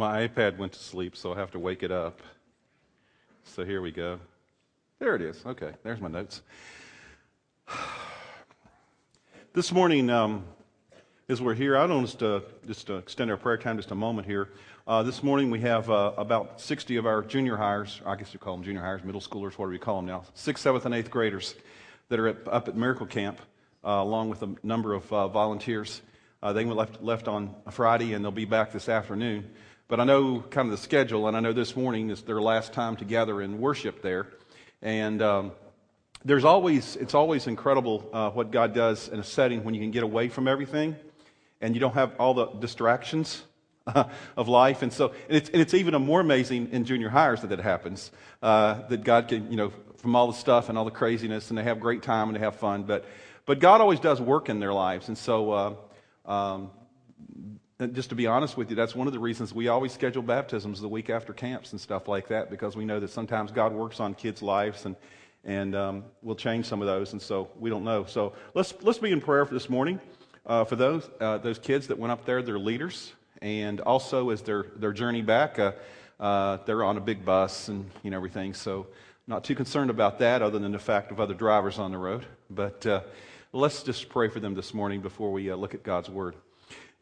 My iPad went to sleep, so I have to wake it up. So here we go. There it is. Okay, there's my notes. This morning, um, as we're here, I don't just, uh, just uh, extend our prayer time just a moment here. Uh, this morning we have uh, about 60 of our junior hires, I guess you call them junior hires, middle schoolers, whatever you call them now? Sixth, seventh, and eighth graders that are at, up at Miracle Camp, uh, along with a number of uh, volunteers. they left, left on Friday and they'll be back this afternoon. But I know kind of the schedule, and I know this morning is their last time together in worship there. And um, there's always, it's always incredible uh, what God does in a setting when you can get away from everything and you don't have all the distractions of life. And so, and it's, and it's even more amazing in junior hires that that happens, uh, that God can, you know, from all the stuff and all the craziness, and they have great time and they have fun. But, but God always does work in their lives. And so, uh, um, just to be honest with you, that's one of the reasons we always schedule baptisms the week after camps and stuff like that, because we know that sometimes God works on kids' lives and, and um, we'll change some of those, and so we don't know. So let's, let's be in prayer for this morning uh, for those, uh, those kids that went up there, their leaders, and also as their, their journey back, uh, uh, they're on a big bus and you know, everything, so not too concerned about that other than the fact of other drivers on the road. But uh, let's just pray for them this morning before we uh, look at God's Word.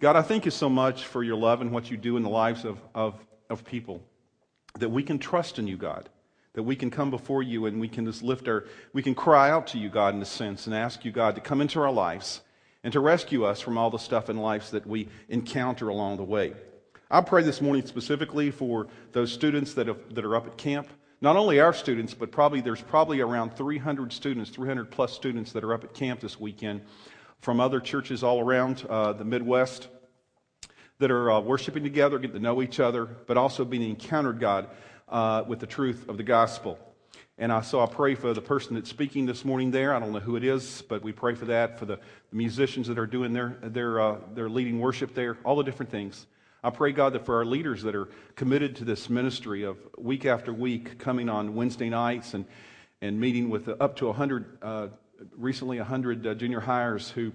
God, I thank you so much for your love and what you do in the lives of, of, of people, that we can trust in you, God, that we can come before you and we can just lift our, we can cry out to you, God, in a sense, and ask you, God, to come into our lives and to rescue us from all the stuff in life that we encounter along the way. I pray this morning specifically for those students that, have, that are up at camp. Not only our students, but probably there's probably around 300 students, 300 plus students that are up at camp this weekend from other churches all around uh, the Midwest that are uh, worshiping together, getting to know each other, but also being encountered God uh, with the truth of the gospel. And I, so I pray for the person that's speaking this morning there. I don't know who it is, but we pray for that, for the, the musicians that are doing their, their, uh, their leading worship there, all the different things. I pray, God, that for our leaders that are committed to this ministry of week after week coming on Wednesday nights and, and meeting with up to 100 uh, recently 100 uh, junior hires who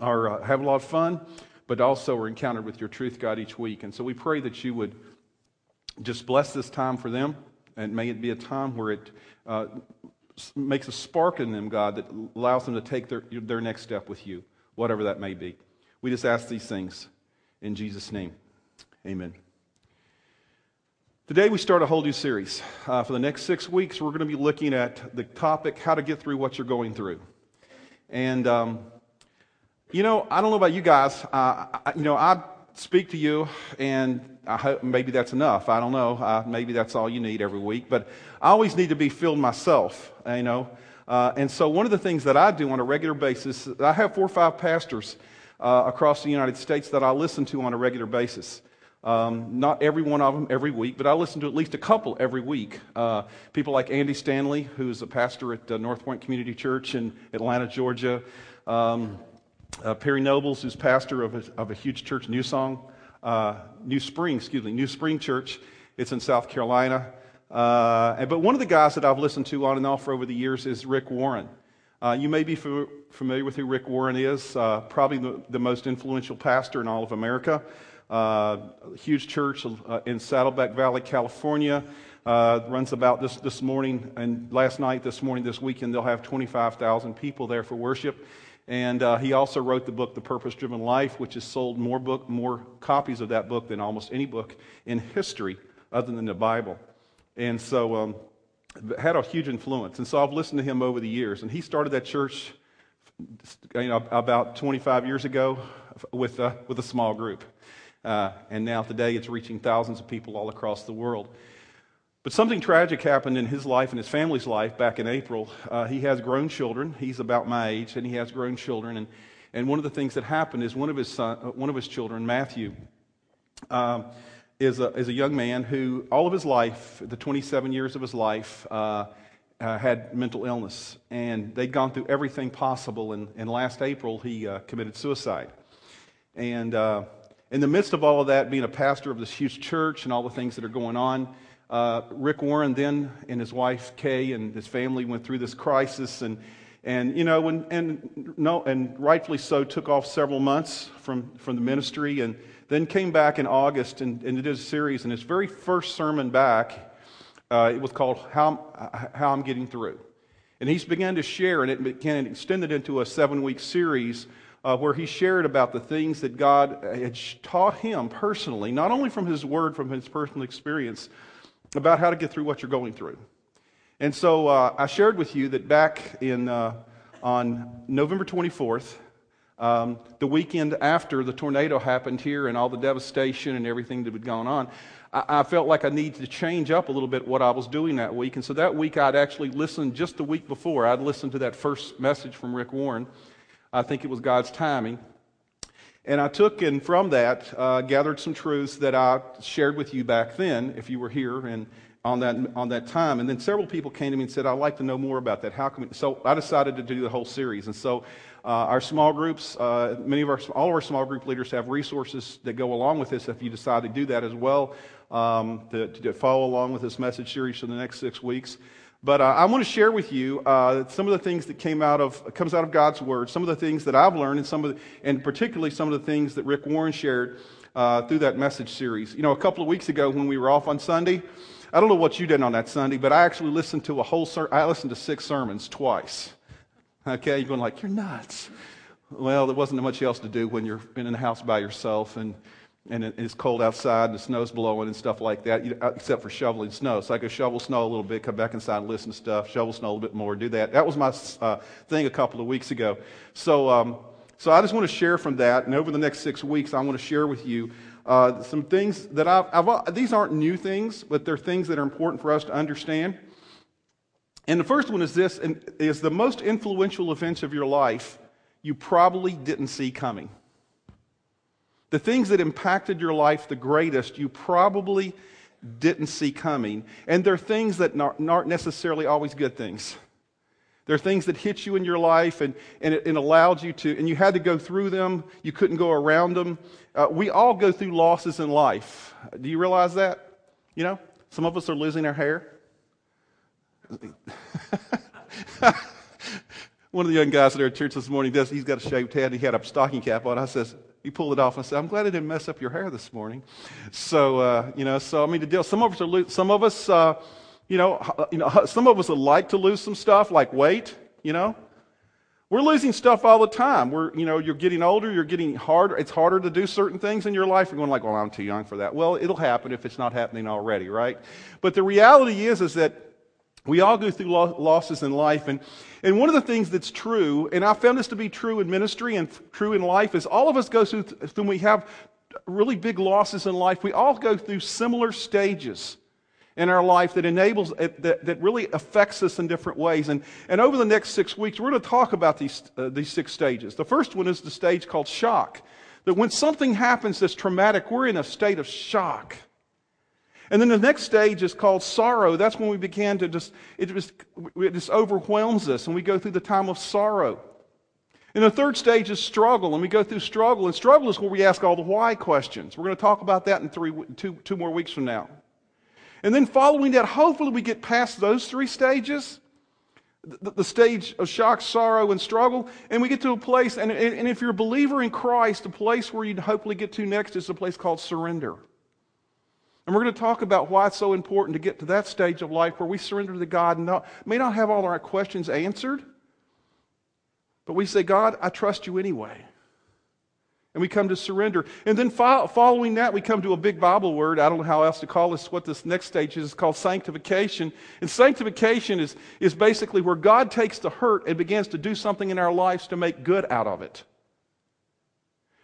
are uh, have a lot of fun, but also are encountered with your truth, God, each week. And so we pray that you would just bless this time for them, and may it be a time where it uh, makes a spark in them, God, that allows them to take their, their next step with you, whatever that may be. We just ask these things in Jesus' name. Amen. Today, we start a whole new series. Uh, for the next six weeks, we're going to be looking at the topic how to get through what you're going through. And, um, you know, I don't know about you guys. Uh, I, you know, I speak to you, and I hope maybe that's enough. I don't know. Uh, maybe that's all you need every week. But I always need to be filled myself, you know. Uh, and so, one of the things that I do on a regular basis, I have four or five pastors uh, across the United States that I listen to on a regular basis. Um, not every one of them every week, but I listen to at least a couple every week. Uh, people like Andy Stanley, who's a pastor at uh, North Point Community Church in Atlanta, Georgia. Um, uh, Perry Nobles, who's pastor of a, of a huge church, New Song, uh, New Spring, excuse me, New Spring Church. It's in South Carolina. Uh, but one of the guys that I've listened to on and off for over the years is Rick Warren. Uh, you may be f- familiar with who Rick Warren is, probably the, the most influential pastor in all of America uh, huge church uh, in Saddleback Valley, California. Uh, runs about this, this morning and last night, this morning, this weekend, they'll have 25,000 people there for worship. And uh, he also wrote the book, The Purpose Driven Life, which has sold more, book, more copies of that book than almost any book in history other than the Bible. And so, um, had a huge influence. And so I've listened to him over the years. And he started that church you know, about 25 years ago with, uh, with a small group. Uh, and now today it's reaching thousands of people all across the world. But something tragic happened in his life and his family's life back in April. Uh, he has grown children. He's about my age, and he has grown children. And, and one of the things that happened is one of his, son, uh, one of his children, Matthew, um, is, a, is a young man who, all of his life, the 27 years of his life, uh, uh, had mental illness. And they'd gone through everything possible. And, and last April, he uh, committed suicide. And uh, in the midst of all of that, being a pastor of this huge church and all the things that are going on, uh, Rick Warren then and his wife Kay and his family went through this crisis, and And, you know, and, and, no, and rightfully so, took off several months from, from the ministry and then came back in August and, and did a series. And his very first sermon back, uh, it was called How, How I'm Getting Through. And he's began to share, and it began extended into a seven week series uh, where he shared about the things that God had taught him personally, not only from his word, from his personal experience, about how to get through what you're going through. And so uh, I shared with you that back in, uh, on November 24th, um, the weekend after the tornado happened here and all the devastation and everything that had gone on, I, I felt like I needed to change up a little bit what I was doing that week. And so that week I'd actually listened just the week before, I'd listened to that first message from Rick Warren. I think it was God's timing. And I took and from that uh, gathered some truths that I shared with you back then, if you were here and on that on that time. And then several people came to me and said, "I'd like to know more about that. How can we?" So I decided to do the whole series. And so uh, our small groups, uh, many of our all of our small group leaders have resources that go along with this. If you decide to do that as well, um, to, to follow along with this message series for the next six weeks. But uh, I want to share with you uh, some of the things that came out of comes out of God's word, some of the things that I've learned, and some of the, and particularly some of the things that Rick Warren shared uh, through that message series. You know, a couple of weeks ago when we were off on Sunday, I don't know what you did on that Sunday, but I actually listened to a whole ser- I listened to six sermons twice. Okay, you're going like you're nuts. Well, there wasn't much else to do when you're in the house by yourself and and it's cold outside and the snow's blowing and stuff like that, uh, except for shoveling snow. So I could shovel snow a little bit, come back inside and listen to stuff, shovel snow a little bit more, do that. That was my uh, thing a couple of weeks ago. So, um, so I just want to share from that, and over the next six weeks, I want to share with you uh, some things that I've, I've, uh, these aren't new things, but they're things that are important for us to understand. And the first one is this, is the most influential events of your life you probably didn't see coming. The things that impacted your life the greatest, you probably didn't see coming. And they're things that aren't necessarily always good things. They're things that hit you in your life and, and it, it allowed you to, and you had to go through them. You couldn't go around them. Uh, we all go through losses in life. Do you realize that? You know, some of us are losing our hair. One of the young guys at our church this morning does, he's got a shaved head. He had a stocking cap on. I says, he pulled it off and said, I'm glad I didn't mess up your hair this morning. So, uh, you know, so I mean, the deal, some of us are, some of us, uh, you know, you know, some of us would like to lose some stuff like weight, you know. We're losing stuff all the time. We're, you know, you're getting older, you're getting harder. It's harder to do certain things in your life. You're going like, well, I'm too young for that. Well, it'll happen if it's not happening already, right? But the reality is, is that we all go through losses in life. And, and one of the things that's true, and I found this to be true in ministry and true in life, is all of us go through, when we have really big losses in life, we all go through similar stages in our life that enables, that, that really affects us in different ways. And, and over the next six weeks, we're going to talk about these, uh, these six stages. The first one is the stage called shock. That when something happens that's traumatic, we're in a state of shock. And then the next stage is called sorrow. That's when we begin to just, it just, it just overwhelms us and we go through the time of sorrow. And the third stage is struggle, and we go through struggle. And struggle is where we ask all the why questions. We're going to talk about that in three, two, two more weeks from now. And then following that, hopefully we get past those three stages the, the, stage of shock, sorrow, and struggle, and we get to a place, and, and if you're a believer in Christ, the place where you'd hopefully get to next is a place called surrender. And we're going to talk about why it's so important to get to that stage of life where we surrender to God and not, may not have all our questions answered, but we say, God, I trust you anyway. And we come to surrender. And then fo- following that, we come to a big Bible word. I don't know how else to call this, what this next stage is. It's called sanctification. And sanctification is, is basically where God takes the hurt and begins to do something in our lives to make good out of it.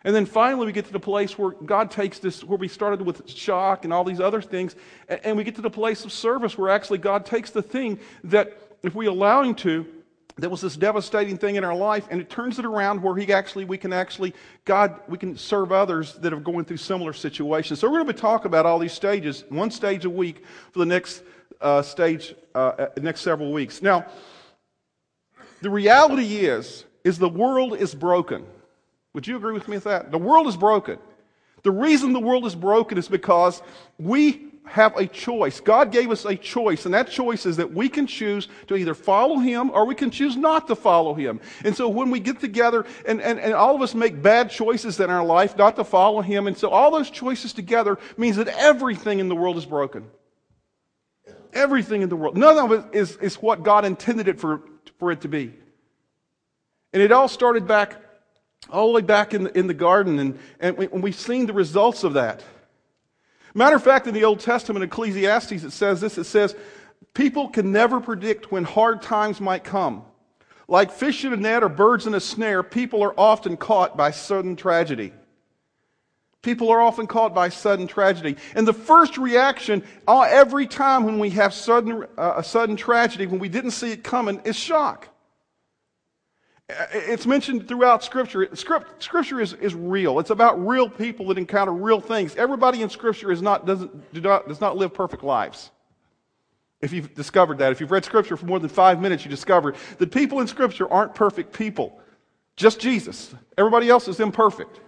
And then finally, we get to the place where God takes this, where we started with shock and all these other things, and we get to the place of service where actually God takes the thing that, if we allow Him to, that was this devastating thing in our life, and it turns it around where He actually, we can actually, God, we can serve others that are going through similar situations. So we're going to talk about all these stages, one stage a week for the next uh, stage, uh, uh next several weeks. Now, the reality is, is the world is broken. Would you agree with me with that? The world is broken. The reason the world is broken is because we have a choice. God gave us a choice, and that choice is that we can choose to either follow Him or we can choose not to follow Him. And so when we get together, and, and, and all of us make bad choices in our life not to follow Him, and so all those choices together means that everything in the world is broken. Everything in the world. None of it is, is what God intended it for, for it to be. And it all started back, all the way back in the, in the garden, and, and we've seen the results of that. Matter of fact, in the Old Testament, Ecclesiastes, it says this it says, People can never predict when hard times might come. Like fish in a net or birds in a snare, people are often caught by sudden tragedy. People are often caught by sudden tragedy. And the first reaction uh, every time when we have sudden, uh, a sudden tragedy, when we didn't see it coming, is shock. It's mentioned throughout Scripture. Scripture is, is real. It's about real people that encounter real things. Everybody in Scripture is not, doesn't, do not, does not live perfect lives. If you've discovered that, if you've read Scripture for more than five minutes, you discover that people in Scripture aren't perfect people. Just Jesus. Everybody else is imperfect.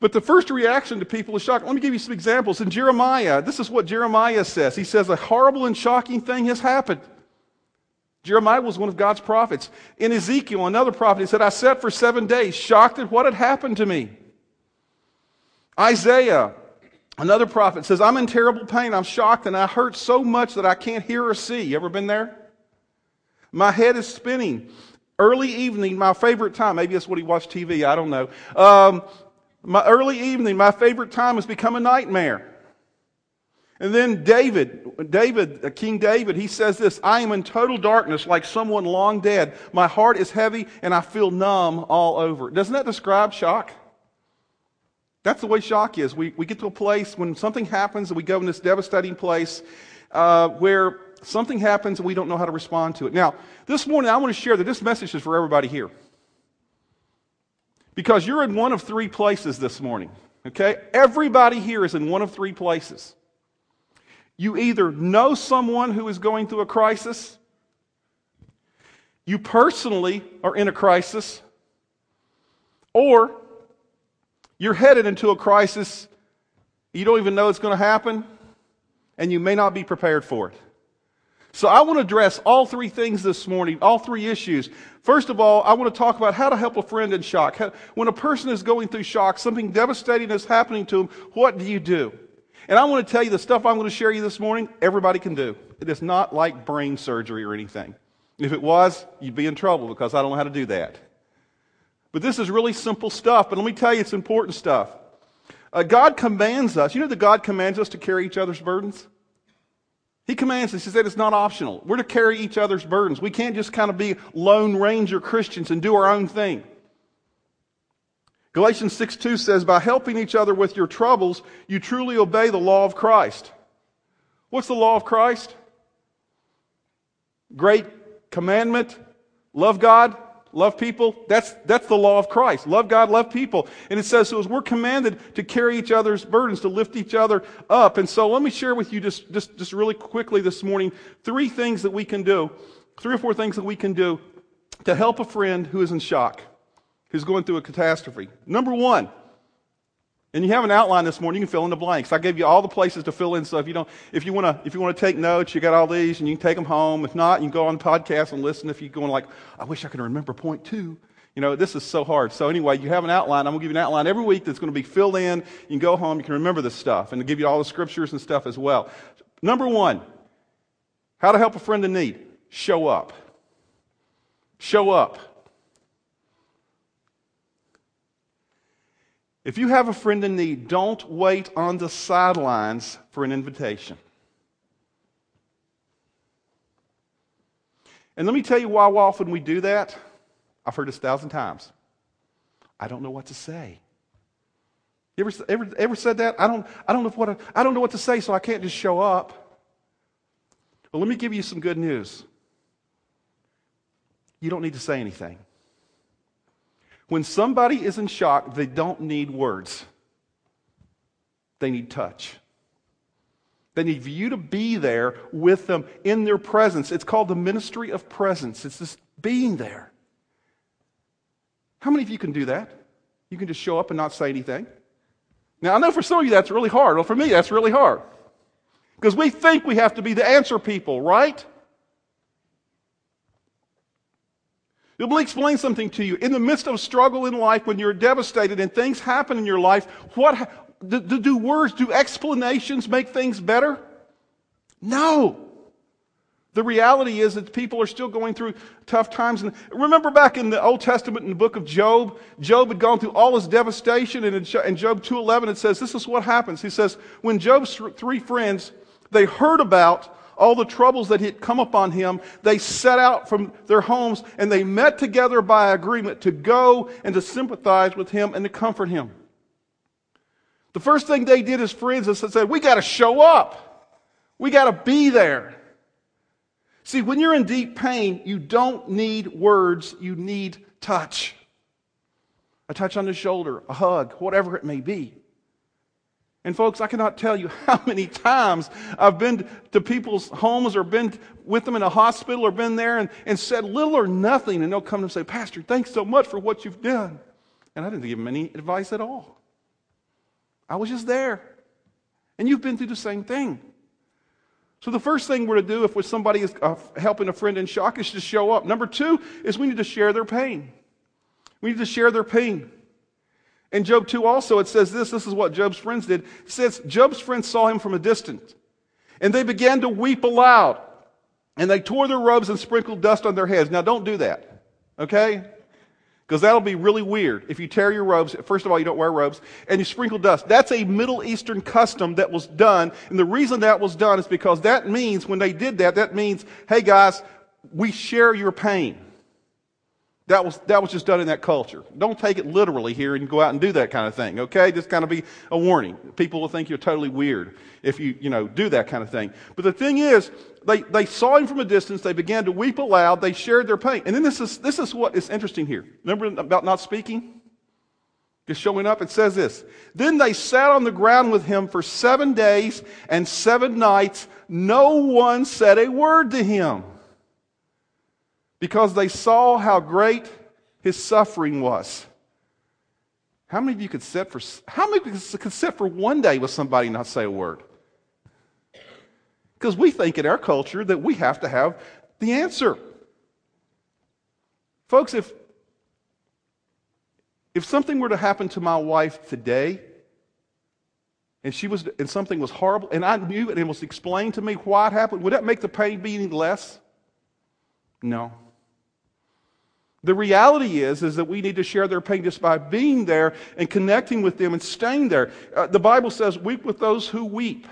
But the first reaction to people is shock. Let me give you some examples. In Jeremiah, this is what Jeremiah says. He says, A horrible and shocking thing has happened. Jeremiah was one of God's prophets. In Ezekiel, another prophet, he said, I sat for seven days, shocked at what had happened to me. Isaiah, another prophet, says, I'm in terrible pain. I'm shocked and I hurt so much that I can't hear or see. You ever been there? My head is spinning. Early evening, my favorite time. Maybe that's what he watched TV. I don't know. Um, my early evening, my favorite time has become a nightmare. And then David, David, uh, King David, he says this I am in total darkness like someone long dead. My heart is heavy and I feel numb all over. Doesn't that describe shock? That's the way shock is. We, we get to a place when something happens and we go in this devastating place uh, where something happens and we don't know how to respond to it. Now, this morning I want to share that this message is for everybody here. Because you're in one of three places this morning. Okay? Everybody here is in one of three places. You either know someone who is going through a crisis, you personally are in a crisis, or you're headed into a crisis, you don't even know it's going to happen, and you may not be prepared for it. So I want to address all three things this morning, all three issues. First of all, I want to talk about how to help a friend in shock. When a person is going through shock, something devastating is happening to them, what do you do? And I want to tell you the stuff I'm going to share you this morning, everybody can do. It is not like brain surgery or anything. If it was, you'd be in trouble because I don't know how to do that. But this is really simple stuff, but let me tell you, it's important stuff. Uh, God commands us, you know that God commands us to carry each other's burdens? He commands us, He said it's not optional. We're to carry each other's burdens. We can't just kind of be Lone Ranger Christians and do our own thing. Galatians 6 2 says, By helping each other with your troubles, you truly obey the law of Christ. What's the law of Christ? Great commandment love God, love people. That's, that's the law of Christ. Love God, love people. And it says, so as we're commanded to carry each other's burdens, to lift each other up. And so let me share with you just, just, just really quickly this morning three things that we can do, three or four things that we can do to help a friend who is in shock who's going through a catastrophe. Number one, and you have an outline this morning, you can fill in the blanks. I gave you all the places to fill in. So if you don't, if you want to, if you want to take notes, you got all these, and you can take them home. If not, you can go on the podcast and listen. If you're going like, I wish I could remember point two. You know, this is so hard. So anyway, you have an outline. I'm going to give you an outline every week that's going to be filled in. You can go home. You can remember this stuff, and give you all the scriptures and stuff as well. Number one, how to help a friend in need. Show up. Show up. If you have a friend in need, don't wait on the sidelines for an invitation. And let me tell you why often we do that. I've heard this a thousand times. I don't know what to say. You ever, ever, ever said that? I don't, I, don't know what I, I don't know what to say, so I can't just show up. Well, let me give you some good news. You don't need to say anything. When somebody is in shock, they don't need words, they need touch. They need you to be there with them in their presence. It's called the ministry of presence. It's just being there. How many of you can do that? You can just show up and not say anything. Now, I know for some of you that's really hard. Well, for me, that's really hard. Because we think we have to be the answer people, right? Let me explain something to you. In the midst of struggle in life, when you're devastated and things happen in your life, what do, do words, do explanations make things better? No. The reality is that people are still going through tough times. And remember back in the Old Testament in the book of Job, Job had gone through all his devastation, and in Job 2.11 it says, this is what happens. He says, when Job's three friends, they heard about all the troubles that had come upon him, they set out from their homes and they met together by agreement to go and to sympathize with him and to comfort him. The first thing they did as friends is they said, we got to show up. We got to be there. See, when you're in deep pain, you don't need words, you need touch. A touch on the shoulder, a hug, whatever it may be. And folks, I cannot tell you how many times I've been to people's homes or been with them in a hospital or been there and, and said little or nothing, and they'll come and say, Pastor, thanks so much for what you've done. And I didn't give them any advice at all. I was just there. And you've been through the same thing. So the first thing we're to do if somebody is uh, helping a friend in shock is to show up. Number two is we need to share their pain. We need to share their pain. In Job 2 also, it says this, this is what Job's friends did. It says, Job's friends saw him from a distance, and they began to weep aloud, and they tore their robes and sprinkled dust on their heads. Now don't do that, okay? Because that'll be really weird. If you tear your robes, first of all, you don't wear robes, and you sprinkle dust. That's a Middle Eastern custom that was done, and the reason that was done is because that means, when they did that, that means, hey guys, we share your pain. That was, that was just done in that culture. Don't take it literally here and go out and do that kind of thing, okay? Just kind of be a warning. People will think you're totally weird if you, you know, do that kind of thing. But the thing is, they, they saw him from a distance, they began to weep aloud, they shared their pain. And then this is, this is what is interesting here. Remember about not speaking? Just showing up, it says this. Then they sat on the ground with him for seven days and seven nights. No one said a word to him because they saw how great his suffering was. How many of you could sit for how many could sit for one day with somebody and not say a word? Because we think in our culture that we have to have the answer. Folks, if if something were to happen to my wife today, and she was and something was horrible, and I knew and it was explained to me why it happened, would that make the pain be any less? No. The reality is, is that we need to share their pain just by being there and connecting with them and staying there. Uh, the Bible says, weep with those who weep.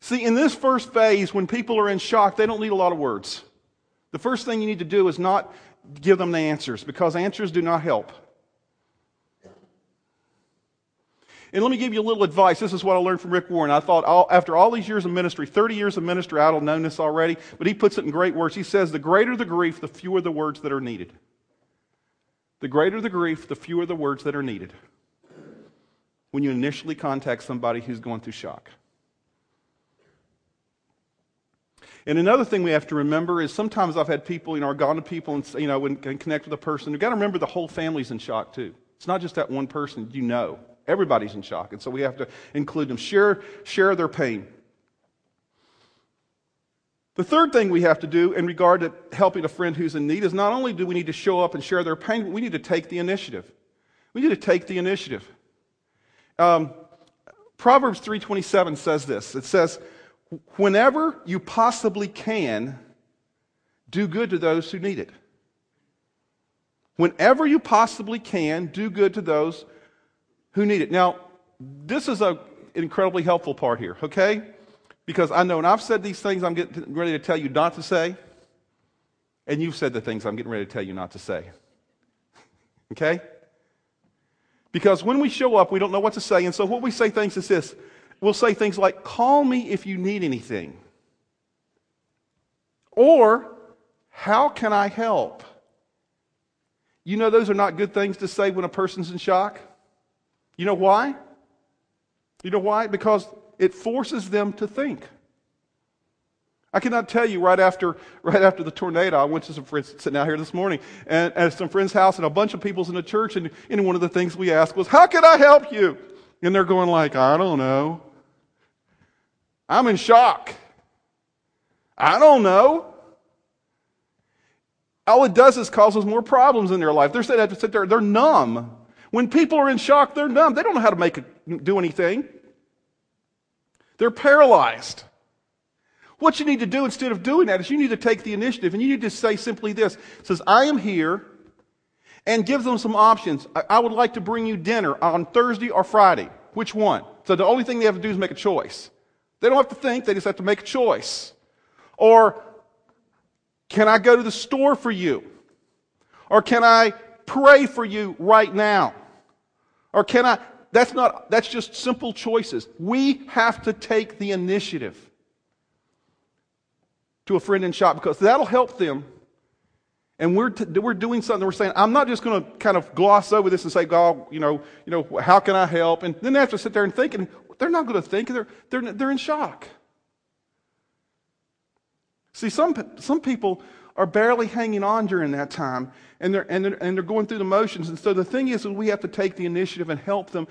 See, in this first phase, when people are in shock, they don't need a lot of words. The first thing you need to do is not give them the answers because answers do not help. And let me give you a little advice. This is what I learned from Rick Warren. I thought all, after all these years of ministry, 30 years of ministry, I'd have known this already, but he puts it in great words. He says, The greater the grief, the fewer the words that are needed. The greater the grief, the fewer the words that are needed when you initially contact somebody who's going through shock. And another thing we have to remember is sometimes I've had people, you know, are gone to people and, you know, and, and connect with a person. You've got to remember the whole family's in shock too. It's not just that one person you know. Everybody's in shock. And so we have to include them, share, share their pain. The third thing we have to do in regard to helping a friend who's in need is not only do we need to show up and share their pain, but we need to take the initiative. We need to take the initiative. Um, Proverbs 3:27 says this. It says, "Whenever you possibly can, do good to those who need it." Whenever you possibly can, do good to those who need it. Now, this is an incredibly helpful part here, okay? Because I know, and I've said these things I'm getting ready to tell you not to say, and you've said the things I'm getting ready to tell you not to say. okay? Because when we show up, we don't know what to say, and so what we say things is this. We'll say things like, call me if you need anything. Or, how can I help? You know, those are not good things to say when a person's in shock. You know why? You know why? Because it forces them to think. I cannot tell you right after, right after the tornado, I went to some friends sitting out here this morning and at some friend's house and a bunch of people's in the church and, and one of the things we asked was, how can I help you? And they're going like, I don't know. I'm in shock. I don't know. All it does is causes more problems in their life. They're sitting there, they're numb. When people are in shock, they're numb. They don't know how to make do anything. They're paralyzed. What you need to do instead of doing that is you need to take the initiative and you need to say simply this. It says, I am here and give them some options. I, I would like to bring you dinner on Thursday or Friday. Which one? So the only thing they have to do is make a choice. They don't have to think, they just have to make a choice. Or, can I go to the store for you? Or can I pray for you right now? Or can I, that's not, that's just simple choices. We have to take the initiative to a friend in shop because that'll help them. And we're, t- we're doing something, we're saying, I'm not just going to kind of gloss over this and say, God, you know, you know, how can I help? And then they have to sit there and think, and they're not going to think, they're, they're, they're in shock. See, some, some people are barely hanging on during that time, and they're, and, they're, and they're going through the motions. And so the thing is, is we have to take the initiative and help them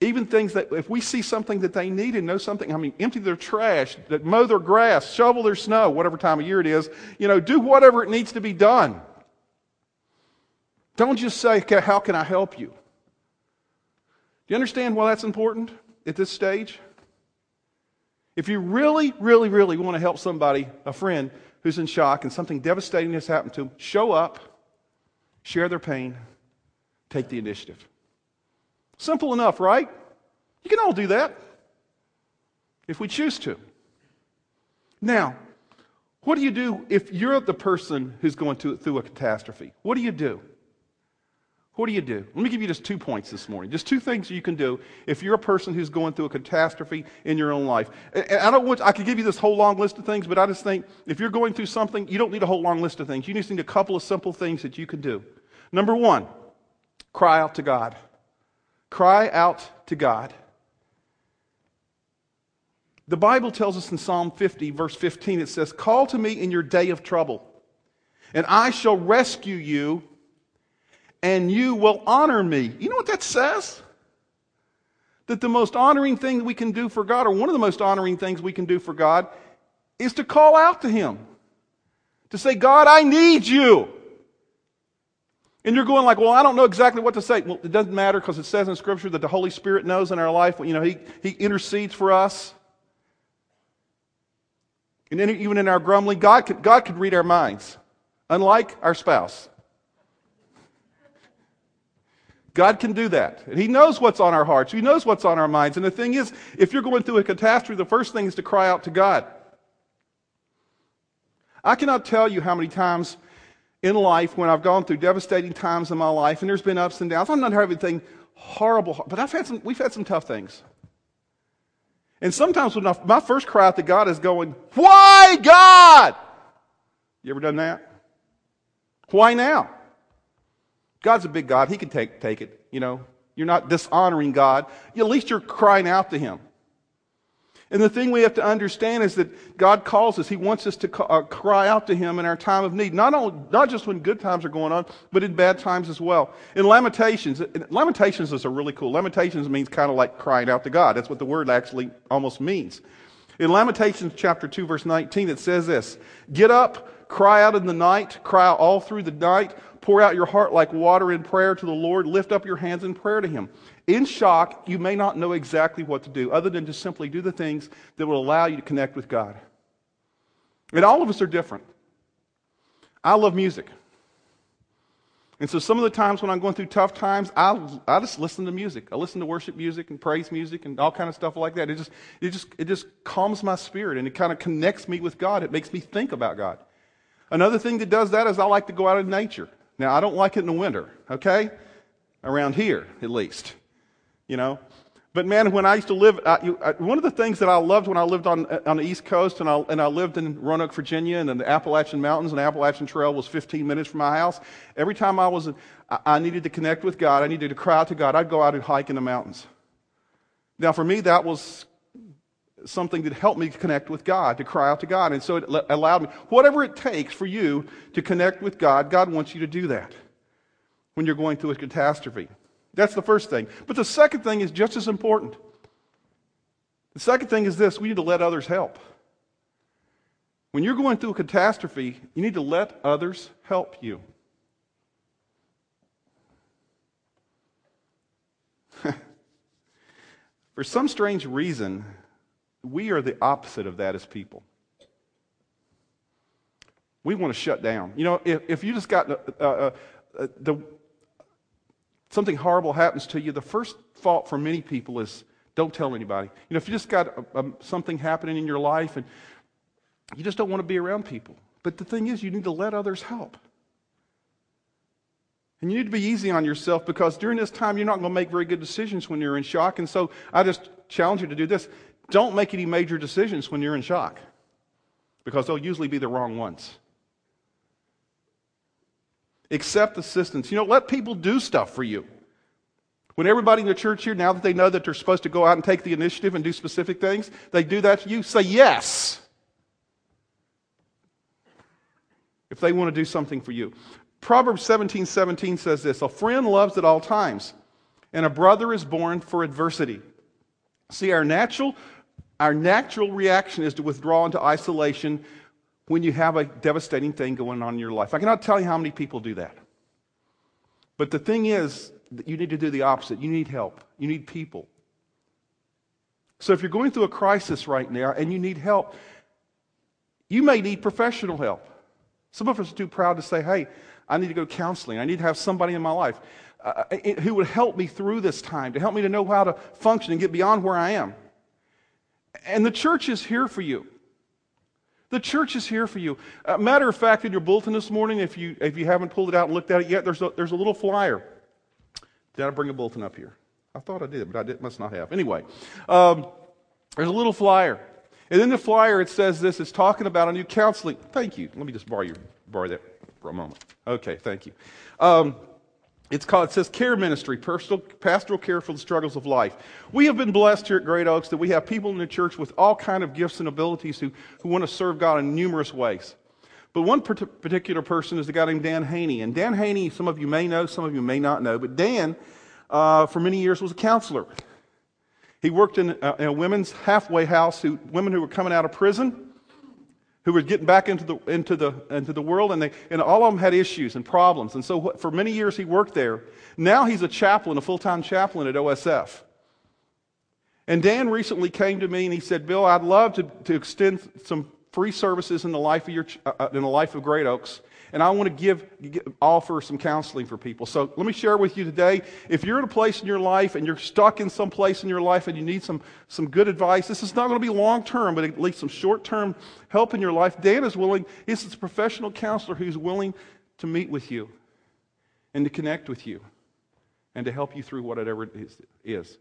even things that, if we see something that they need and know something, I mean, empty their trash, that mow their grass, shovel their snow, whatever time of year it is, you know, do whatever it needs to be done. Don't just say, okay, how can I help you? Do you understand why that's important at this stage? If you really, really, really want to help somebody, a friend who's in shock and something devastating has happened to them, show up, share their pain, take the initiative. Simple enough, right? You can all do that if we choose to. Now, what do you do if you're the person who's going to, through a catastrophe? What do you do? What do you do? Let me give you just two points this morning. Just two things you can do if you're a person who's going through a catastrophe in your own life. And I don't want, I could give you this whole long list of things, but I just think if you're going through something, you don't need a whole long list of things. You just need a couple of simple things that you can do. Number one, cry out to God. Cry out to God. The Bible tells us in Psalm 50, verse 15, it says, Call to me in your day of trouble, and I shall rescue you, and you will honor me. You know what that says? That the most honoring thing we can do for God, or one of the most honoring things we can do for God, is to call out to Him. To say, God, I need you. And you're going like, well, I don't know exactly what to say. Well, it doesn't matter because it says in Scripture that the Holy Spirit knows in our life. You know, He, he intercedes for us. And even in our grumbling, God could, God could read our minds, unlike our spouse. God can do that. And He knows what's on our hearts. He knows what's on our minds. And the thing is, if you're going through a catastrophe, the first thing is to cry out to God. I cannot tell you how many times in life when I've gone through devastating times in my life, and there's been ups and downs. I'm not having anything horrible, but I've had some, we've had some tough things. And sometimes when I, my first cry out to God is going, Why God? You ever done that? Why now? God's a big God. He can take, take it. You know, you're not dishonoring God. At least you're crying out to Him. And the thing we have to understand is that God calls us. He wants us to uh, cry out to Him in our time of need. Not, only, not just when good times are going on, but in bad times as well. In Lamentations, Lamentations is a really cool. Lamentations means kind of like crying out to God. That's what the word actually almost means. In Lamentations chapter 2 verse 19, it says this, Get up, cry out in the night, cry out all through the night, pour out your heart like water in prayer to the Lord, lift up your hands in prayer to Him. In shock, you may not know exactly what to do, other than to simply do the things that will allow you to connect with God. And all of us are different. I love music. And so some of the times when I'm going through tough times, I, I just listen to music. I listen to worship music and praise music and all kind of stuff like that. It just, it just, it just calms my spirit and it kind of connects me with God. It makes me think about God. Another thing that does that is I like to go out in nature. Now, I don't like it in the winter, okay? Around here, at least you know. But man, when I used to live, I, you, I, one of the things that I loved when I lived on, on the East Coast and I, and I lived in Roanoke, Virginia, and in the Appalachian Mountains, and Appalachian Trail was 15 minutes from my house. Every time I was, I needed to connect with God, I needed to cry out to God, I'd go out and hike in the mountains. Now, for me, that was something that helped me connect with God, to cry out to God. And so it allowed me, whatever it takes for you to connect with God, God wants you to do that when you're going through a catastrophe. That's the first thing. But the second thing is just as important. The second thing is this we need to let others help. When you're going through a catastrophe, you need to let others help you. For some strange reason, we are the opposite of that as people. We want to shut down. You know, if, if you just got uh, uh, uh, the, something horrible happens to you, the first fault for many people is don't tell anybody. You know, if you just got a, a, something happening in your life and you just don't want to be around people. But the thing is, you need to let others help. And you need to be easy on yourself because during this time, you're not going to make very good decisions when you're in shock. And so I just challenge you to do this. Don't make any major decisions when you're in shock because they'll usually be the wrong ones. Accept assistance. You know, let people do stuff for you. When everybody in the church here, now that they know that they're supposed to go out and take the initiative and do specific things, they do that to you, say yes. If they want to do something for you. Proverbs 17 17 says this A friend loves at all times, and a brother is born for adversity. See, our natural, our natural reaction is to withdraw into isolation when you have a devastating thing going on in your life. I cannot tell you how many people do that. But the thing is, that you need to do the opposite. You need help, you need people. So if you're going through a crisis right now and you need help, you may need professional help. Some of us are too proud to say, hey, I need to go to counseling. I need to have somebody in my life uh, uh who would help me through this time, to help me to know how to function and get beyond where I am. And the church is here for you. The church is here for you. Uh, matter of fact, in your bulletin this morning, if you, if you haven't pulled it out and looked at it yet, there's a, there's a little flyer. Did I bring a bulletin up here? I thought I did, but I did, must not have. Anyway, um, there's a little flyer. And in the flyer, it says this it's talking about a new counseling. Thank you. Let me just borrow, you, borrow that for a moment. Okay, thank you. Um, it's called, it says care ministry, personal, pastoral care for the struggles of life. We have been blessed here at Great Oaks that we have people in the church with all kind of gifts and abilities who, who want to serve God in numerous ways. But one particular person is a guy named Dan Haney. And Dan Haney, some of you may know, some of you may not know, but Dan, uh, for many years, was a counselor. He worked in a, in a women's halfway house, who, women who were coming out of prison who were getting back into the, into the, into the world, and, they, and all of them had issues and problems. And so for many years he worked there. Now he's a chaplain, a full time chaplain at OSF. And Dan recently came to me and he said, Bill, I'd love to, to extend some free services in the life of, your, uh, uh in the life of Great Oaks and I want to give, offer some counseling for people. So let me share with you today. If you're in a place in your life and you're stuck in some place in your life and you need some, some good advice, this is not going to be long term, but at least some short term help in your life. Dan is willing, he's a professional counselor who's willing to meet with you and to connect with you and to help you through whatever it is.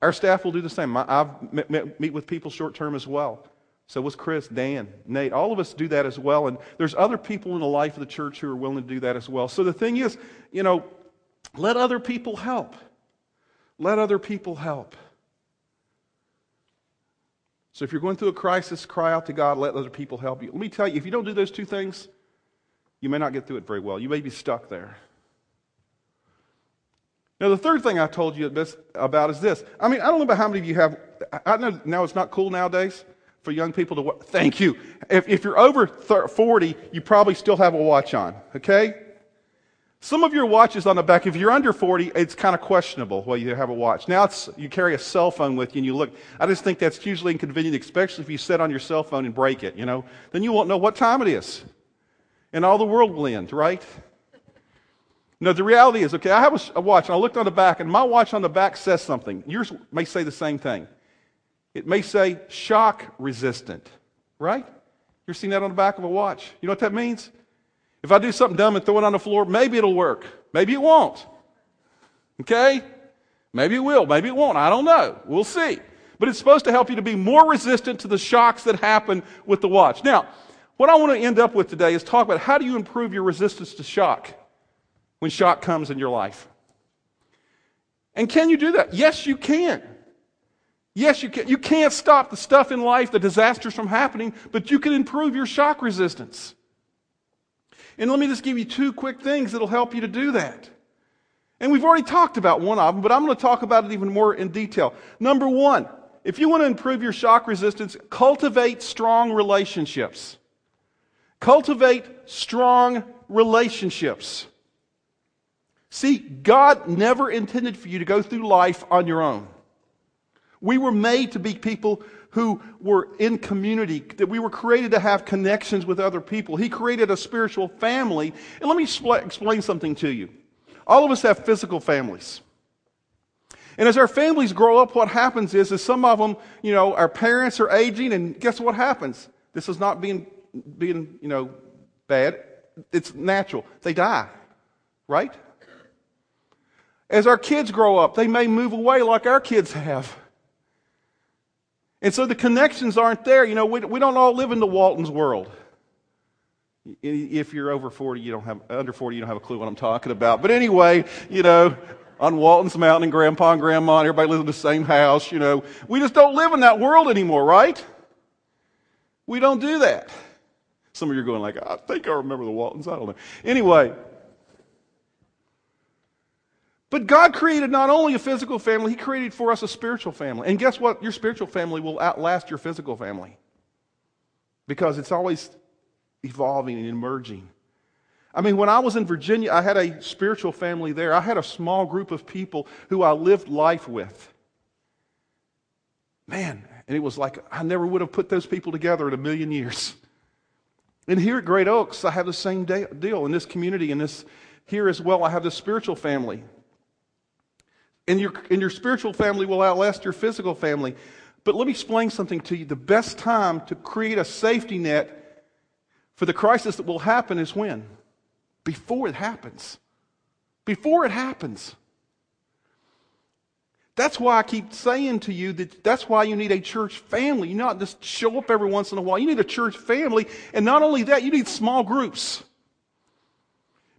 Our staff will do the same. I've met, meet with people short term as well. So was Chris, Dan, Nate. All of us do that as well. And there's other people in the life of the church who are willing to do that as well. So the thing is, you know, let other people help. Let other people help. So if you're going through a crisis, cry out to God, let other people help you. Let me tell you, if you don't do those two things, you may not get through it very well. You may be stuck there. Now, the third thing I told you about is this. I mean, I don't know about how many of you have, I know now it's not cool nowadays for young people to thank you. If, if you're over 40 you probably still have a watch on okay? Some of your watches on the back if you're under 40 it's kind of questionable whether you have a watch. Now it's you carry a cell phone with you and you look i just think that's hugely inconvenient especially if you sit on your cell phone and break it you know? Then you won't know what time it is and all the world will end right? No, the reality is, okay, I have a, watch, and I looked on the back, and my watch on the back says something. Yours may say the same thing. It may say shock resistant, right? You're seeing that on the back of a watch. You know what that means? If I do something dumb and throw it on the floor, maybe it'll work. Maybe it won't. Okay? Maybe it will. Maybe it won't. I don't know. We'll see. But it's supposed to help you to be more resistant to the shocks that happen with the watch. Now, what I want to end up with today is talk about how do you improve your resistance to shock when shock comes in your life. And can you do that? Yes, you can. Yes, you can. You can't stop the stuff in life, the disasters from happening, but you can improve your shock resistance. And let me just give you two quick things that'll help you to do that. And we've already talked about one of them, but I'm going to talk about it even more in detail. Number one, if you want to improve your shock resistance, cultivate strong relationships. Cultivate strong relationships. See, God never intended for you to go through life on your own. We were made to be people who were in community, that we were created to have connections with other people. He created a spiritual family. And let me explain something to you. All of us have physical families. And as our families grow up, what happens is, is some of them, you know, our parents are aging, and guess what happens? This is not being, being, you know, bad. It's natural. They die, right? As our kids grow up, they may move away like our kids have. And so the connections aren't there. You know, we, we don't all live in the Walton's world. If you're over 40, you don't have, under 40, you don't have a clue what I'm talking about. But anyway, you know, on Walton's Mountain and Grandpa and Grandma and everybody lives in the same house, you know, we just don't live in that world anymore, right? We don't do that. Some of you are going like, I think I remember the Waltons. I don't know. Anyway, but God created not only a physical family, He created for us a spiritual family. And guess what? Your spiritual family will outlast your physical family because it's always evolving and emerging. I mean, when I was in Virginia, I had a spiritual family there. I had a small group of people who I lived life with. Man, and it was like I never would have put those people together in a million years. And here at Great Oaks, I have the same deal in this community, and this here as well. I have this spiritual family and your, and your spiritual family will outlast your physical family. But let me explain something to you. The best time to create a safety net for the crisis that will happen is when? Before it happens. Before it happens. That's why I keep saying to you that that's why you need a church family. You not just show up every once in a while. You need a church family. And not only that, you need small groups.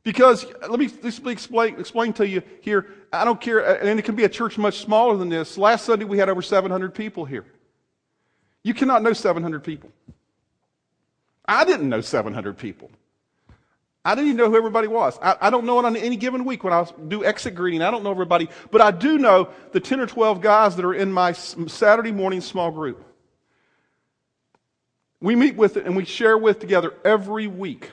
Because let me, let me explain, explain to you here. I don't care, and it can be a church much smaller than this. Last Sunday we had over 700 people here. You cannot know 700 people. I didn't know 700 people. I didn't even know who everybody was. I, I, don't know it on any given week when I do exit greeting. I don't know everybody, but I do know the 10 or 12 guys that are in my Saturday morning small group. We meet with and we share with together every week.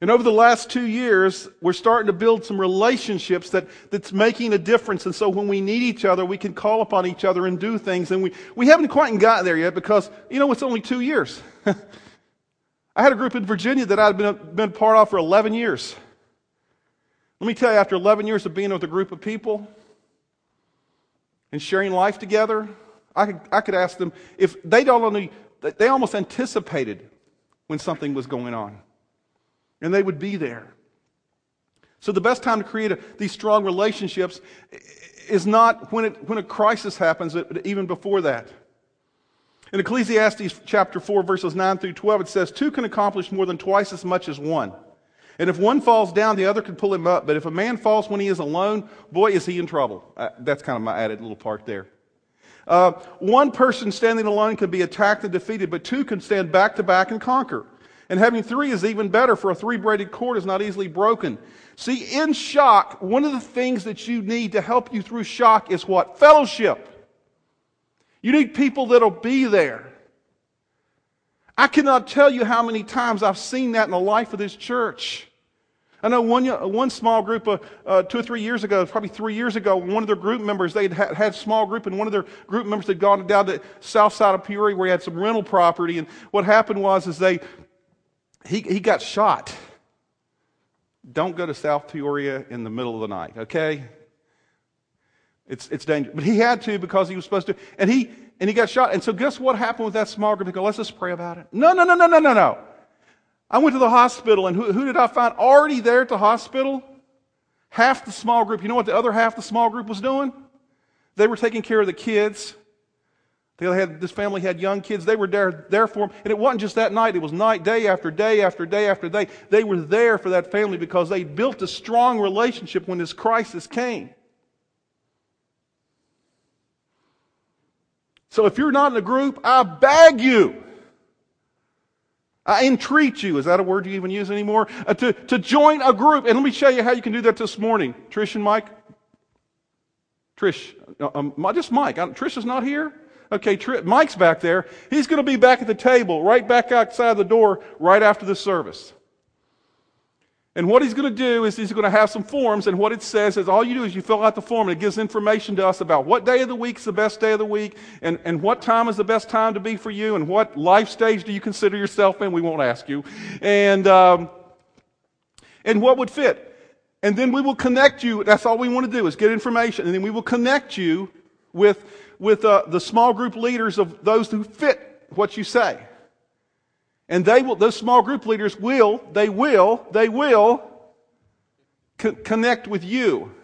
And over the last two years, we're starting to build some relationships that, that's making a difference. And so when we need each other, we can call upon each other and do things. And we, we haven't quite gotten there yet because, you know, it's only two years. I had a group in Virginia that I'd been, been part of for 11 years. Let me tell you, after 11 years of being with a group of people and sharing life together, I could, I could ask them if they don't only, they almost anticipated when something was going on and they would be there. So the best time to create a, these strong relationships is not when, it, when a crisis happens, but even before that. In Ecclesiastes chapter 4, verses 9 through 12, it says, Two can accomplish more than twice as much as one. And if one falls down, the other can pull him up. But if a man falls when he is alone, boy, is he in trouble. Uh, that's kind of my added little part there. Uh, one person standing alone can be attacked and defeated, but two can stand back to back and conquer. And having three is even better, for a three braided cord is not easily broken. See, in shock, one of the things that you need to help you through shock is what? Fellowship. You need people that'll be there. I cannot tell you how many times I've seen that in the life of this church. I know one, one small group of, uh, two or three years ago, probably three years ago, one of their group members, they had had small group, and one of their group members had gone down to the south side of Peoria where he had some rental property. And what happened was is they he, he got shot. Don't go to South Peoria in the middle of the night, okay? It's, it's dangerous. But he had to because he was supposed to. And he, and he got shot. And so guess what happened with that small group? They go, let's just pray about it. No, no, no, no, no, no, no. I went to the hospital and who, who did I find already there at the hospital? Half the small group. You know what the other half the small group was doing? They were taking care of the kids they had, this family had young kids. They were there, there for them. And it wasn't just that night. It was night, day after day after day after day. They were there for that family because they built a strong relationship when this crisis came. So if you're not in a group, I beg you. I entreat you. Is that a word you even use anymore? Uh, to, to join a group. And let me show you how you can do that this morning. Trish and Mike. Trish, uh, um, just Mike. Trish is not here. Okay, Mike's back there. He's going to be back at the table, right back outside the door, right after the service. And what he's going to do is he's going to have some forms, and what it says is all you do is you fill out the form, and it gives information to us about what day of the week is the best day of the week, and, and what time is the best time to be for you, and what life stage do you consider yourself in. We won't ask you. And, um, and what would fit. And then we will connect you. That's all we want to do is get information, and then we will connect you with, with uh, the small group leaders of those who fit what you say. And they will, those small group leaders will, they will, they will co- connect with you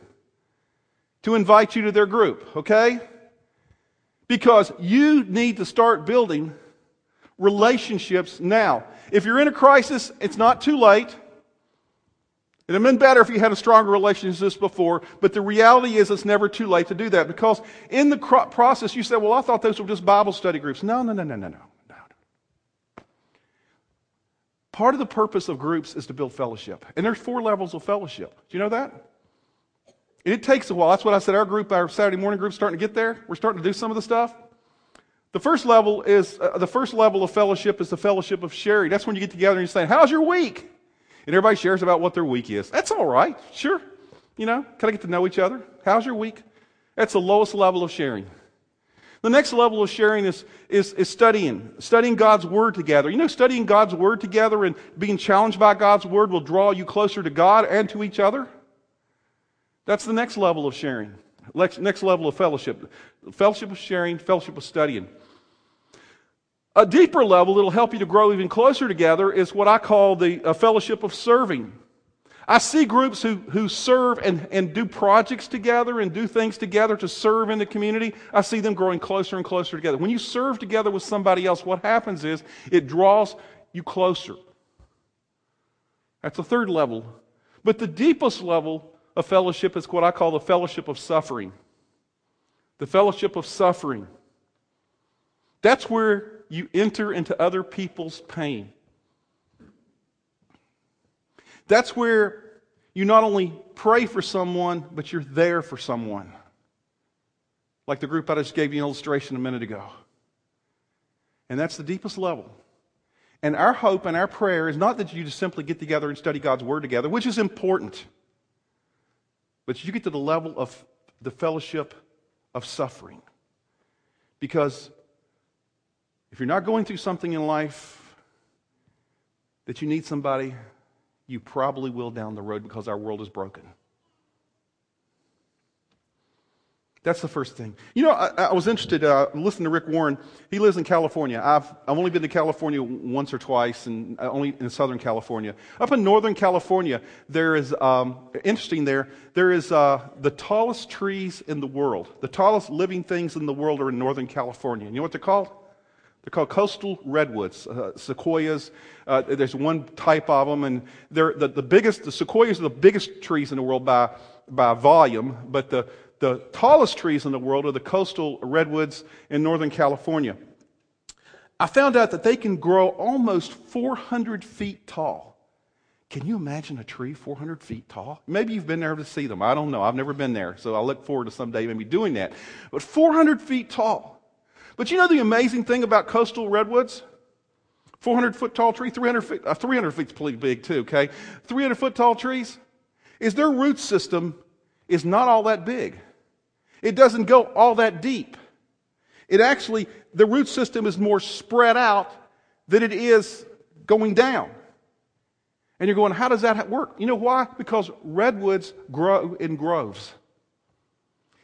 to invite you to their group, okay? Because you need to start building relationships now. If you're in a crisis, it's not too late. It'd have been better if you had a stronger relationship before, but the reality is it's never too late to do that because in the process you say, well, I thought those were just Bible study groups. No, no, no, no, no, no. No. Part of the purpose of groups is to build fellowship. And there's four levels of fellowship. Do you know that? And it takes a while. That's what I said. Our group, our Saturday morning group, starting to get there. We're starting to do some of the stuff. The first level is uh, the first level of fellowship is the fellowship of sharing. That's when you get together and you're saying, "How's your week?" And everybody shares about what their week is. That's all right. Sure. You know, kind of get to know each other. How's your week? That's the lowest level of sharing. The next level of sharing is, is, is studying, studying God's Word together. You know, studying God's Word together and being challenged by God's Word will draw you closer to God and to each other. That's the next level of sharing. Next level of fellowship. Fellowship of sharing, fellowship of studying. A deeper level that'll help you to grow even closer together is what I call the fellowship of serving. I see groups who, who serve and, and do projects together and do things together to serve in the community. I see them growing closer and closer together. When you serve together with somebody else, what happens is it draws you closer. That's the third level. But the deepest level of fellowship is what I call the fellowship of suffering. The fellowship of suffering. That's where you enter into other people's pain. That's where you not only pray for someone, but you're there for someone. Like the group I just gave you an illustration a minute ago. And that's the deepest level. And our hope and our prayer is not that you just simply get together and study God's Word together, which is important, but you get to the level of the fellowship of suffering. Because if you're not going through something in life that you need somebody you probably will down the road because our world is broken. That's the first thing. You know, I, I was interested, uh, listening to Rick Warren. He lives in California. I've, I've only been to California once or twice, and uh, only in Southern California. Up in Northern California, there is, um, interesting there, there is uh, the tallest trees in the world. The tallest living things in the world are in Northern California. You know what they're called? They're called coastal redwoods, uh, sequoias. Uh, there's one type of them, and they're the, the biggest. The sequoias are the biggest trees in the world by by volume, but the the tallest trees in the world are the coastal redwoods in Northern California. I found out that they can grow almost 400 feet tall. Can you imagine a tree 400 feet tall? Maybe you've been there to see them. I don't know. I've never been there, so I look forward to someday maybe doing that. But 400 feet tall. But you know the amazing thing about coastal redwoods? 400 foot tall tree, 300 feet, uh, 300 feet's pretty big too, okay? 300 foot tall trees is their root system is not all that big. It doesn't go all that deep. It actually, the root system is more spread out than it is going down. And you're going, how does that work? You know why? Because redwoods grow in groves.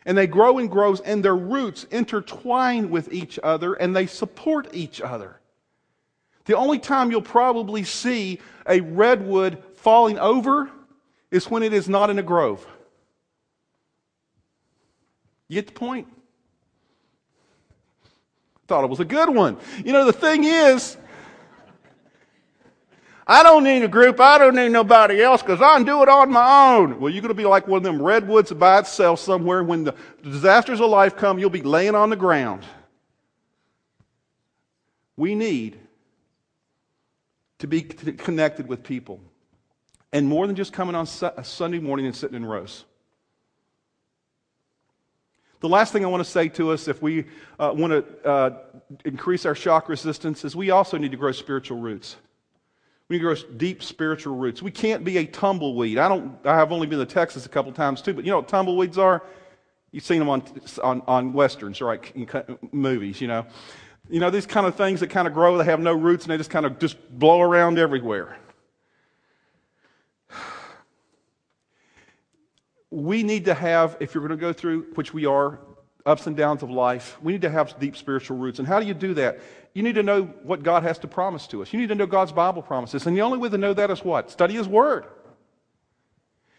And they grow in groves, and their roots intertwine with each other, and they support each other. The only time you'll probably see a redwood falling over is when it is not in a grove. You get the point? Thought it was a good one. You know, the thing is, I don't need a group. I don't need nobody else because I can do it on my own. Well, you're going to be like one of them redwoods by itself somewhere. When the disasters of life come, you'll be laying on the ground. We need to be connected with people. And more than just coming on a Sunday morning and sitting in rows. The last thing I want to say to us if we uh, want to uh, increase our shock resistance is we also need to grow spiritual roots. We need to grow deep spiritual roots. We can't be a tumbleweed. I don't. I have only been to Texas a couple times too, but you know what tumbleweeds are? You've seen them on on, on westerns, right? In movies, you know. You know these kind of things that kind of grow. They have no roots and they just kind of just blow around everywhere. we need to have, if you're going to go through, which we are, ups and downs of life, we need to have deep spiritual roots. And how do you do that? You need to know what God has to promise to us. You need to know God's Bible promises. And the only way to know that is what? Study His Word.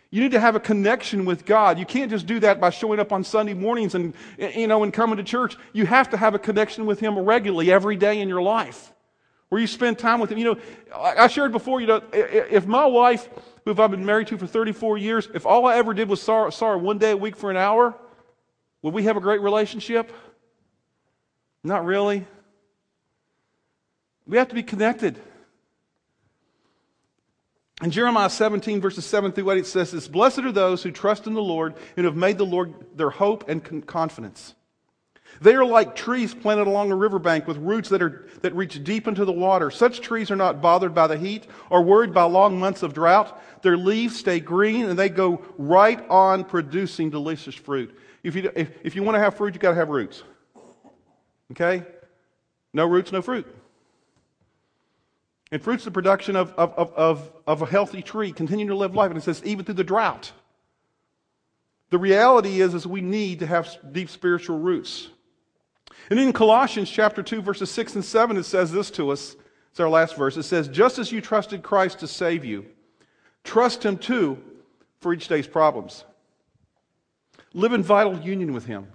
You need to have a connection with God. You can't just do that by showing up on Sunday mornings and, you know, and coming to church. You have to have a connection with Him regularly every day in your life where you spend time with Him. You know, I shared before, you know, if my wife who I've been married to for 34 years, if all I ever did was saw, her one day a week for an hour, would we have a great relationship? Not really. We have to be connected. In Jeremiah 17, verses 7 through 8, it says this Blessed are those who trust in the Lord and have made the Lord their hope and confidence. They are like trees planted along a riverbank with roots that, are, that reach deep into the water. Such trees are not bothered by the heat or worried by long months of drought. Their leaves stay green and they go right on producing delicious fruit. If you, if, if you want to have fruit, you've got to have roots. Okay? No roots, no fruit. And fruit's the production of, of, of, of, a healthy tree, continuing to live life. And it says, even through the drought. The reality is, is we need to have deep spiritual roots. And in Colossians chapter 2, verses 6 and 7, it says this to us. It's our last verse. It says, Just as you trusted Christ to save you, trust him too for each day's problems. Live in vital union with him.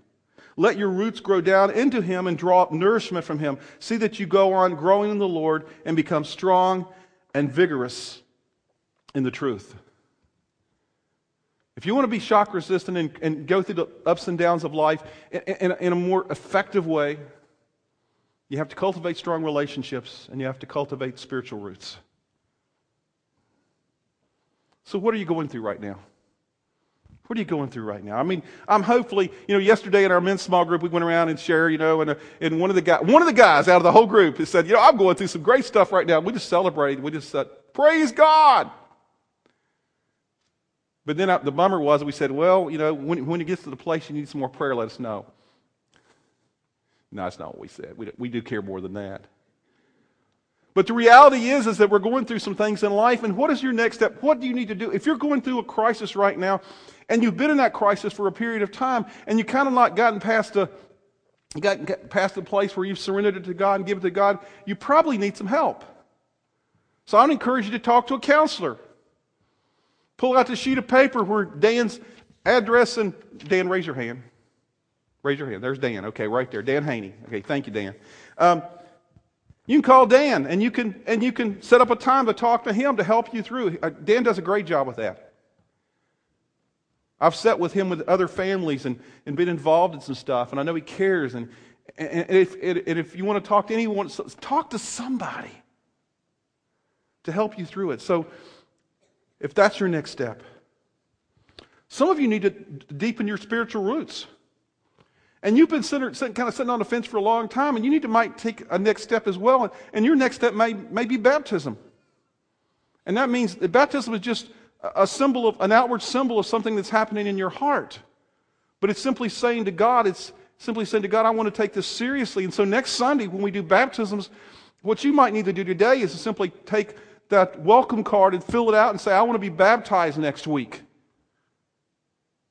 Let your roots grow down into him and draw up nourishment from him. See that you go on growing in the Lord and become strong and vigorous in the truth. If you want to be shock resistant and, and go through the ups and downs of life in, in, in, a more effective way, you have to cultivate strong relationships and you have to cultivate spiritual roots. So, what are you going through right now? What are you going through right now? I mean, I'm hopefully, you know, yesterday in our men's small group, we went around and shared, you know, and, uh, and one of the guys, one of the guys out of the whole group said, you know, I'm going through some great stuff right now. We just celebrated. We just said, praise God. But then I, the bummer was we said, well, you know, when, when it gets to the place you need some more prayer, let us know. No, that's not what we said. We, we do care more than that. But the reality is, is that we're going through some things in life, and what is your next step? What do you need to do? If you're going through a crisis right now, and you've been in that crisis for a period of time, and you kind of not gotten past the got past the place where you've surrendered it to God and give it to God, you probably need some help. So I'd encourage you to talk to a counselor. Pull out the sheet of paper where Dan's address and Dan, raise your hand. Raise your hand. There's Dan. Okay, right there. Dan Haney. Okay, thank you, Dan. Um, you can call Dan and you can and you can set up a time to talk to him to help you through. Uh, Dan does a great job with that. I've sat with him with other families and, and been involved in some stuff, and I know he cares. And, and, if, and if you want to talk to anyone, talk to somebody to help you through it. So if that's your next step. Some of you need to deepen your spiritual roots. And you've been sitting, kind of sitting on the fence for a long time, and you need to might take a next step as well. And your next step may, may be baptism. And that means that baptism is just a symbol of an outward symbol of something that's happening in your heart. But it's simply saying to God, it's simply saying to God, I want to take this seriously. And so next Sunday, when we do baptisms, what you might need to do today is to simply take that welcome card and fill it out and say, I want to be baptized next week.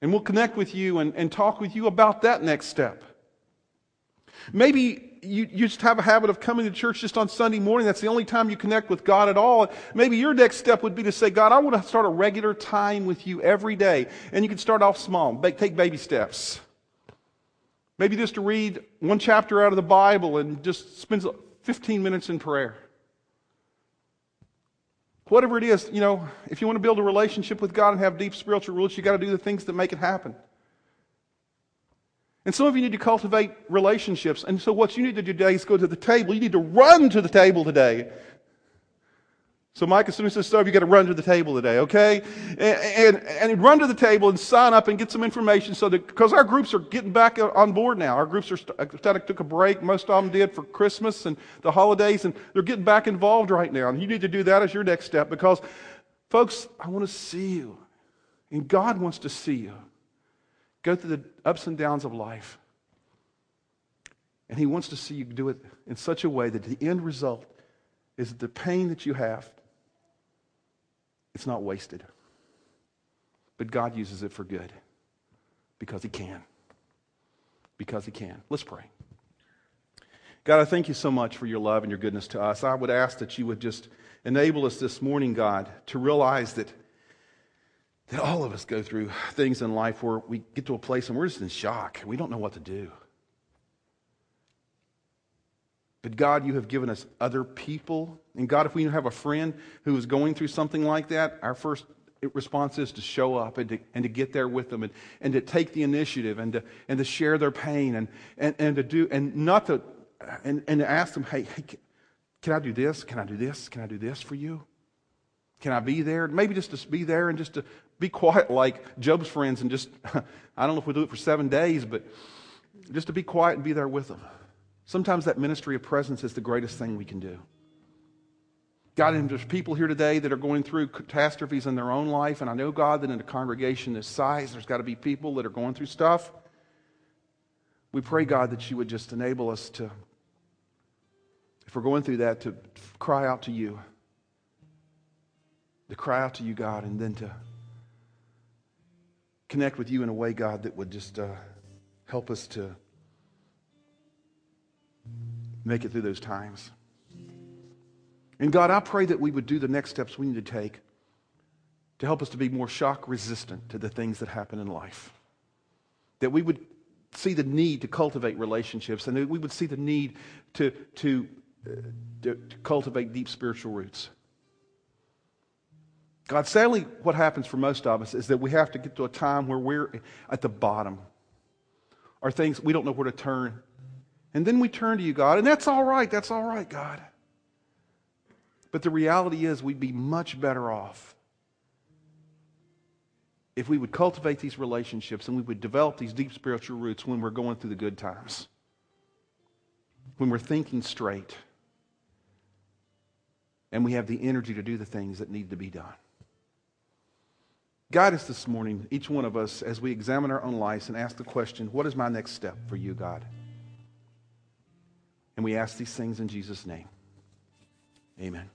And we'll connect with you and, and talk with you about that next step. Maybe you, you just have a habit of coming to church just on Sunday morning. That's the only time you connect with God at all. Maybe your next step would be to say, God, I want to start a regular time with you every day. And you can start off small, take baby steps. Maybe just to read one chapter out of the Bible and just spend 15 minutes in prayer. Whatever it is, you know, if you want to build a relationship with God and have deep spiritual roots, you got to do the things that make it happen. And some of you need to cultivate relationships. And so, what you need to do today is go to the table. You need to run to the table today. So, Mike, as soon as this starts, you got to run to the table today, okay? And, and, and, run to the table and sign up and get some information so that, because our groups are getting back on board now. Our groups are, uh, Static took a break. Most of them did for Christmas and the holidays, and they're getting back involved right now. And you need to do that as your next step because, folks, I want to see you. And God wants to see you go through the ups and downs of life. And He wants to see you do it in such a way that the end result is that the pain that you have it's not wasted. But God uses it for good because He can. Because He can. Let's pray. God, I thank you so much for your love and your goodness to us. I would ask that you would just enable us this morning, God, to realize that, that all of us go through things in life where we get to a place and we're just in shock. We don't know what to do. But God, you have given us other people. And God, if we have a friend who is going through something like that, our first response is to show up and to, and to get there with them and, and to take the initiative and to, and to share their pain and, and, and to do, and not to, and, and to ask them, hey, hey, can I do this? Can I do this? Can I do this for you? Can I be there? Maybe just to be there and just to be quiet like Job's friends and just, I don't know if we'll do it for seven days, but just to be quiet and be there with them. Sometimes that ministry of presence is the greatest thing we can do. God, and there's people here today that are going through catastrophes in their own life, and I know, God, that in a congregation this size, there's got to be people that are going through stuff. We pray, God, that you would just enable us to, if we're going through that, to cry out to you. To cry out to you, God, and then to connect with you in a way, God, that would just uh, help us to make it through those times. And God, I pray that we would do the next steps we need to take to help us to be more shock resistant to the things that happen in life. That we would see the need to cultivate relationships and we would see the need to, to, uh, to, to cultivate deep spiritual roots. God, sadly, what happens for most of us is that we have to get to a time where we're at the bottom. Or things we don't know where to turn. And then we turn to you, God, and that's all right. That's all right, God. But the reality is, we'd be much better off if we would cultivate these relationships and we would develop these deep spiritual roots when we're going through the good times, when we're thinking straight, and we have the energy to do the things that need to be done. Guide us this morning, each one of us, as we examine our own lives and ask the question what is my next step for you, God? And we ask these things in Jesus' name. Amen.